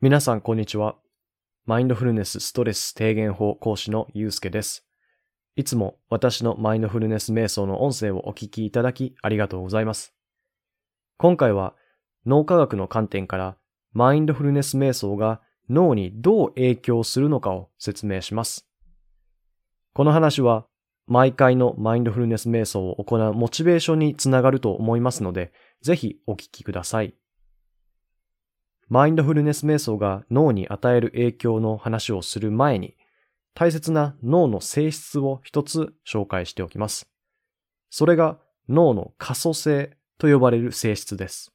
皆さん、こんにちは。マインドフルネスストレス低減法講師のゆうすけです。いつも私のマインドフルネス瞑想の音声をお聞きいただきありがとうございます。今回は脳科学の観点からマインドフルネス瞑想が脳にどう影響するのかを説明します。この話は毎回のマインドフルネス瞑想を行うモチベーションにつながると思いますので、ぜひお聞きください。マインドフルネス瞑想が脳に与える影響の話をする前に、大切な脳の性質を一つ紹介しておきます。それが脳の可塑性と呼ばれる性質です。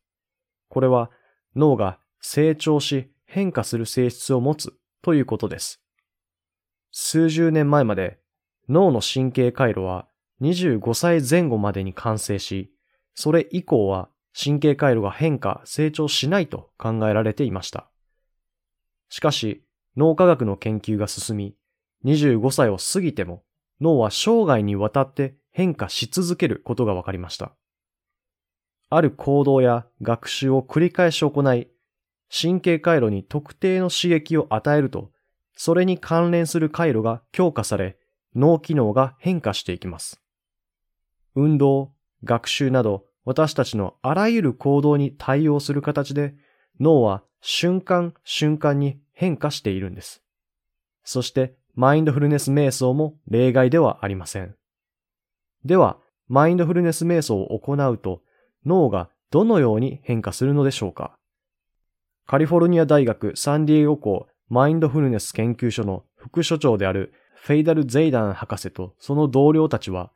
これは脳が成長し変化する性質を持つということです。数十年前まで脳の神経回路は25歳前後までに完成し、それ以降は神経回路が変化、成長しないと考えられていました。しかし、脳科学の研究が進み、25歳を過ぎても脳は生涯にわたって変化し続けることが分かりました。ある行動や学習を繰り返し行い、神経回路に特定の刺激を与えると、それに関連する回路が強化され、脳機能が変化していきます。運動、学習など私たちのあらゆる行動に対応する形で脳は瞬間瞬間に変化しているんです。そしてマインドフルネス瞑想も例外ではありません。では、マインドフルネス瞑想を行うと脳がどのように変化するのでしょうか？カリフォルニア大学サンディエゴ校マインドフルネス研究所の副所長であるフェイダル・ゼイダン博士とその同僚たちは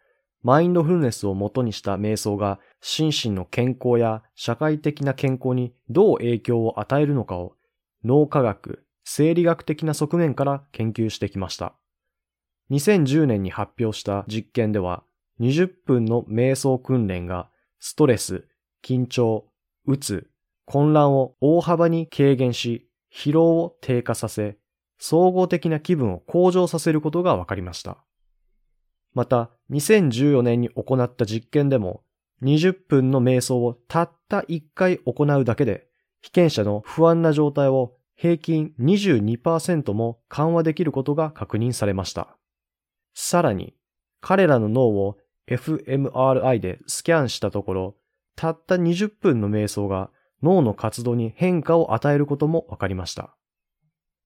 マインドフルネスを元にした瞑想が心身の健康や社会的な健康にどう影響を与えるのかを脳科学、生理学的な側面から研究してきました。2010年に発表した実験では20分の瞑想訓練がストレス、緊張、うつ、混乱を大幅に軽減し、疲労を低下させ、総合的な気分を向上させることが分かりました。また、2014年に行った実験でも、20分の瞑想をたった1回行うだけで、被験者の不安な状態を平均22%も緩和できることが確認されました。さらに、彼らの脳を fMRI でスキャンしたところ、たった20分の瞑想が脳の活動に変化を与えることも分かりました。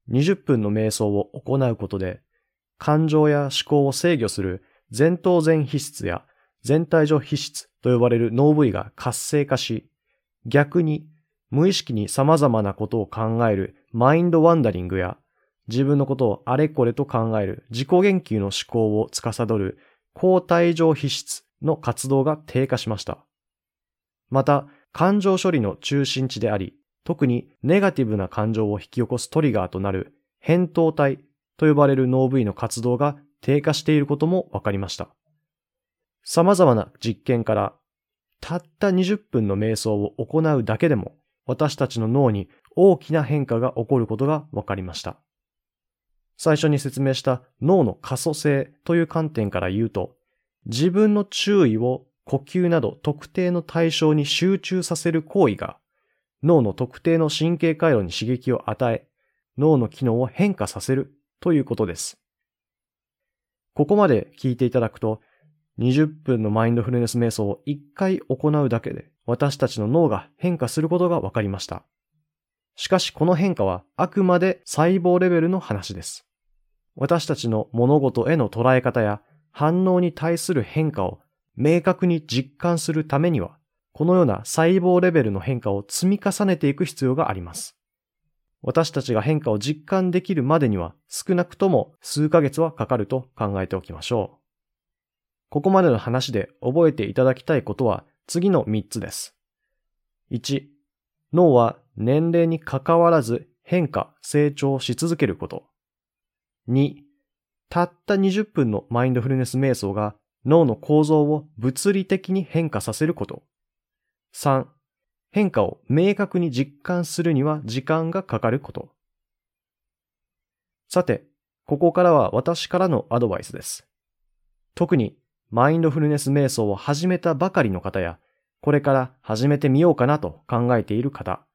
20分の瞑想を行うことで、感情や思考を制御する前頭前皮質や全体上皮質と呼ばれる脳部位が活性化し、逆に無意識に様々なことを考えるマインドワンダリングや自分のことをあれこれと考える自己言及の思考を司る抗体上皮質の活動が低下しました。また、感情処理の中心地であり、特にネガティブな感情を引き起こすトリガーとなる扁桃体と呼ばれる脳部位の活動が低下していることも分かりました。様々な実験から、たった20分の瞑想を行うだけでも、私たちの脳に大きな変化が起こることが分かりました。最初に説明した脳の可塑性という観点から言うと、自分の注意を呼吸など特定の対象に集中させる行為が、脳の特定の神経回路に刺激を与え、脳の機能を変化させるということです。ここまで聞いていただくと、20分のマインドフルネス瞑想を1回行うだけで、私たちの脳が変化することが分かりました。しかしこの変化はあくまで細胞レベルの話です。私たちの物事への捉え方や反応に対する変化を明確に実感するためには、このような細胞レベルの変化を積み重ねていく必要があります。私たちが変化を実感できるまでには少なくとも数ヶ月はかかると考えておきましょう。ここまでの話で覚えていただきたいことは次の3つです。1、脳は年齢に関わらず変化、成長し続けること。2、たった20分のマインドフルネス瞑想が脳の構造を物理的に変化させること。3、変化を明確に実感するには時間がかかること。さて、ここからは私からのアドバイスです。特にマインドフルネス瞑想を始めたばかりの方や、これから始めてみようかなと考えている方、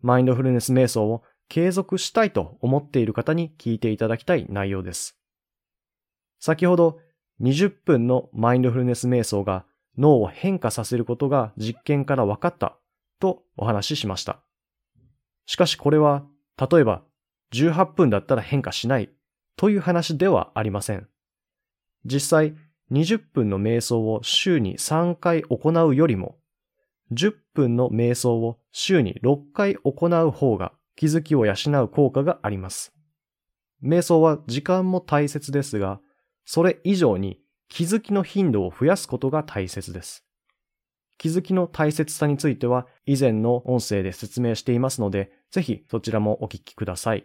マインドフルネス瞑想を継続したいと思っている方に聞いていただきたい内容です。先ほど20分のマインドフルネス瞑想が脳を変化させることが実験から分かったとお話ししました。しかしこれは例えば18分だったら変化しないという話ではありません。実際20分の瞑想を週に3回行うよりも10分の瞑想を週に6回行う方が気づきを養う効果があります。瞑想は時間も大切ですが、それ以上に気づきの頻度を増やすことが大切です。気づきの大切さについては以前の音声で説明していますので、ぜひそちらもお聞きください。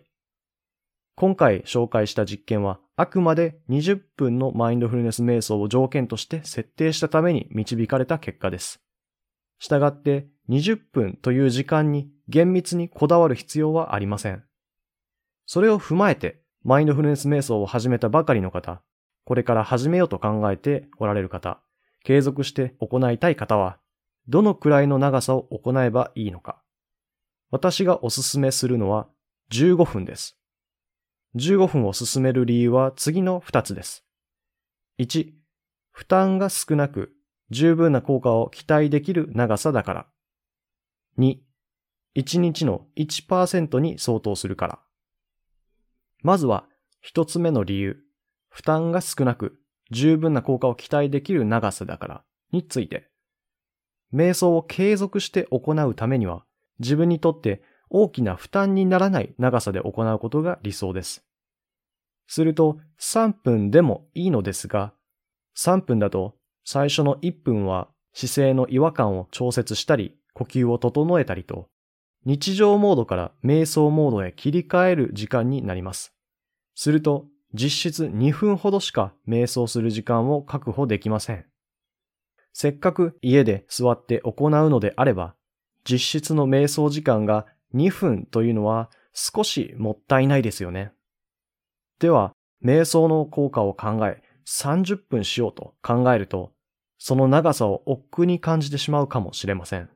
今回紹介した実験はあくまで20分のマインドフルネス瞑想を条件として設定したために導かれた結果です。したがって20分という時間に厳密にこだわる必要はありません。それを踏まえてマインドフルネス瞑想を始めたばかりの方、これから始めようと考えておられる方、継続して行いたい方は、どのくらいの長さを行えばいいのか。私がおすすめするのは15分です。15分を進める理由は次の2つです。1、負担が少なく十分な効果を期待できる長さだから。2、1日の1%に相当するから。まずは1つ目の理由。負担が少なく十分な効果を期待できる長さだからについて、瞑想を継続して行うためには自分にとって大きな負担にならない長さで行うことが理想です。すると3分でもいいのですが、3分だと最初の1分は姿勢の違和感を調節したり、呼吸を整えたりと、日常モードから瞑想モードへ切り替える時間になります。すると実質2分ほどしか瞑想する時間を確保できません。せっかく家で座って行うのであれば、実質の瞑想時間が2分というのは少しもったいないですよね。では、瞑想の効果を考え30分しようと考えると、その長さを億劫に感じてしまうかもしれません。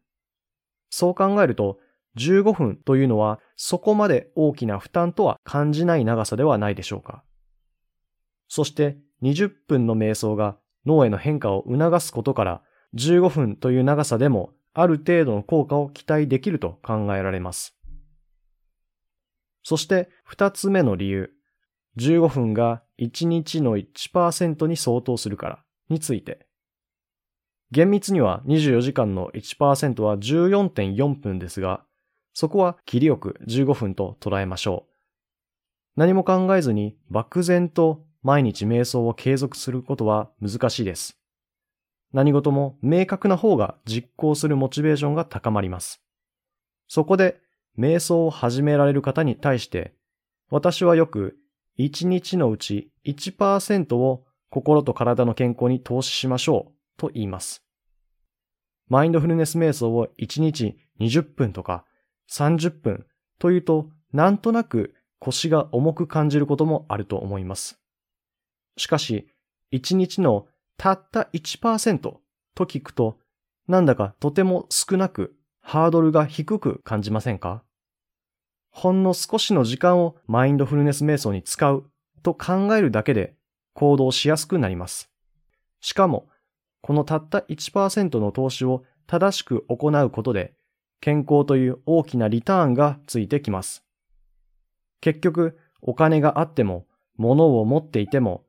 そう考えると、15分というのはそこまで大きな負担とは感じない長さではないでしょうか。そして20分の瞑想が脳への変化を促すことから15分という長さでもある程度の効果を期待できると考えられます。そして二つ目の理由、15分が1日の1%に相当するからについて。厳密には24時間の1%は14.4分ですが、そこは切りよく15分と捉えましょう。何も考えずに漠然と毎日瞑想を継続することは難しいです。何事も明確な方が実行するモチベーションが高まります。そこで瞑想を始められる方に対して、私はよく1日のうち1%を心と体の健康に投資しましょうと言います。マインドフルネス瞑想を1日20分とか30分というとなんとなく腰が重く感じることもあると思います。しかし、1日のたった1%と聞くと、なんだかとても少なく、ハードルが低く感じませんか？ほんの少しの時間をマインドフルネス瞑想に使うと考えるだけで行動しやすくなります。しかも、このたった1%の投資を正しく行うことで、健康という大きなリターンがついてきます。結局、お金があっても、物を持っていても、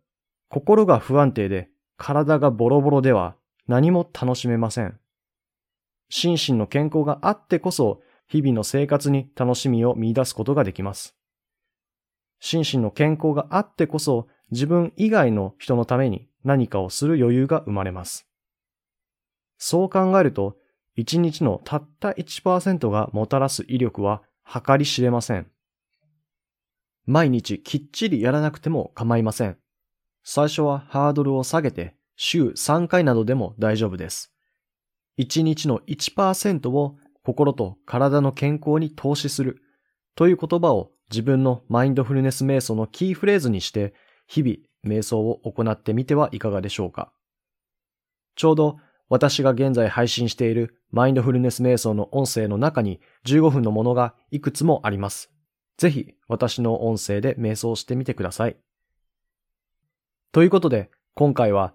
心が不安定で体がボロボロでは何も楽しめません。心身の健康があってこそ日々の生活に楽しみを見出すことができます。心身の健康があってこそ自分以外の人のために何かをする余裕が生まれます。そう考えると、1日のたった1%がもたらす威力は計り知れません。毎日きっちりやらなくても構いません。最初はハードルを下げて週3回などでも大丈夫です。1日の1%を心と体の健康に投資するという言葉を自分のマインドフルネス瞑想のキーフレーズにして日々瞑想を行ってみてはいかがでしょうか。ちょうど私が現在配信しているマインドフルネス瞑想の音声の中に15分のものがいくつもあります。ぜひ私の音声で瞑想してみてください。ということで、今回は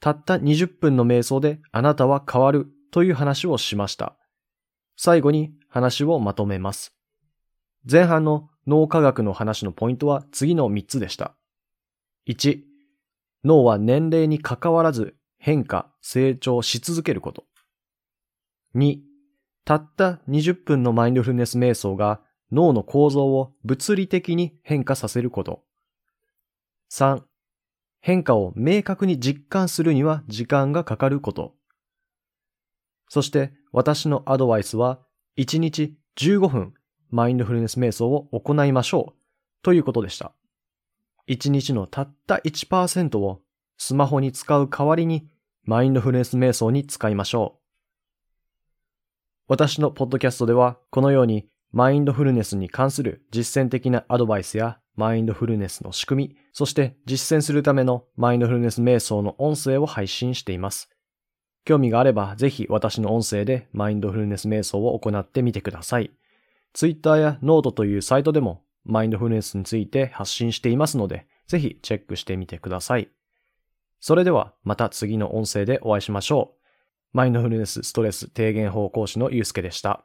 たった20分の瞑想であなたは変わるという話をしました。最後に話をまとめます。前半の脳科学の話のポイントは次の3つでした。1、脳は年齢に関わらず変化、成長し続けること。2、たった20分のマインドフルネス瞑想が脳の構造を物理的に変化させること。3、変化を明確に実感するには時間がかかること。そして私のアドバイスは1日15分マインドフルネス瞑想を行いましょうということでした。1日のたった1%をスマホに使う代わりにマインドフルネス瞑想に使いましょう。私のポッドキャストではこのようにマインドフルネスに関する実践的なアドバイスやマインドフルネスの仕組み、そして実践するためのマインドフルネス瞑想の音声を配信しています。興味があればぜひ私の音声でマインドフルネス瞑想を行ってみてください。Twitter や Note というサイトでもマインドフルネスについて発信していますので、ぜひチェックしてみてください。それではまた次の音声でお会いしましょう。マインドフルネスストレス低減法講師のゆうすけでした。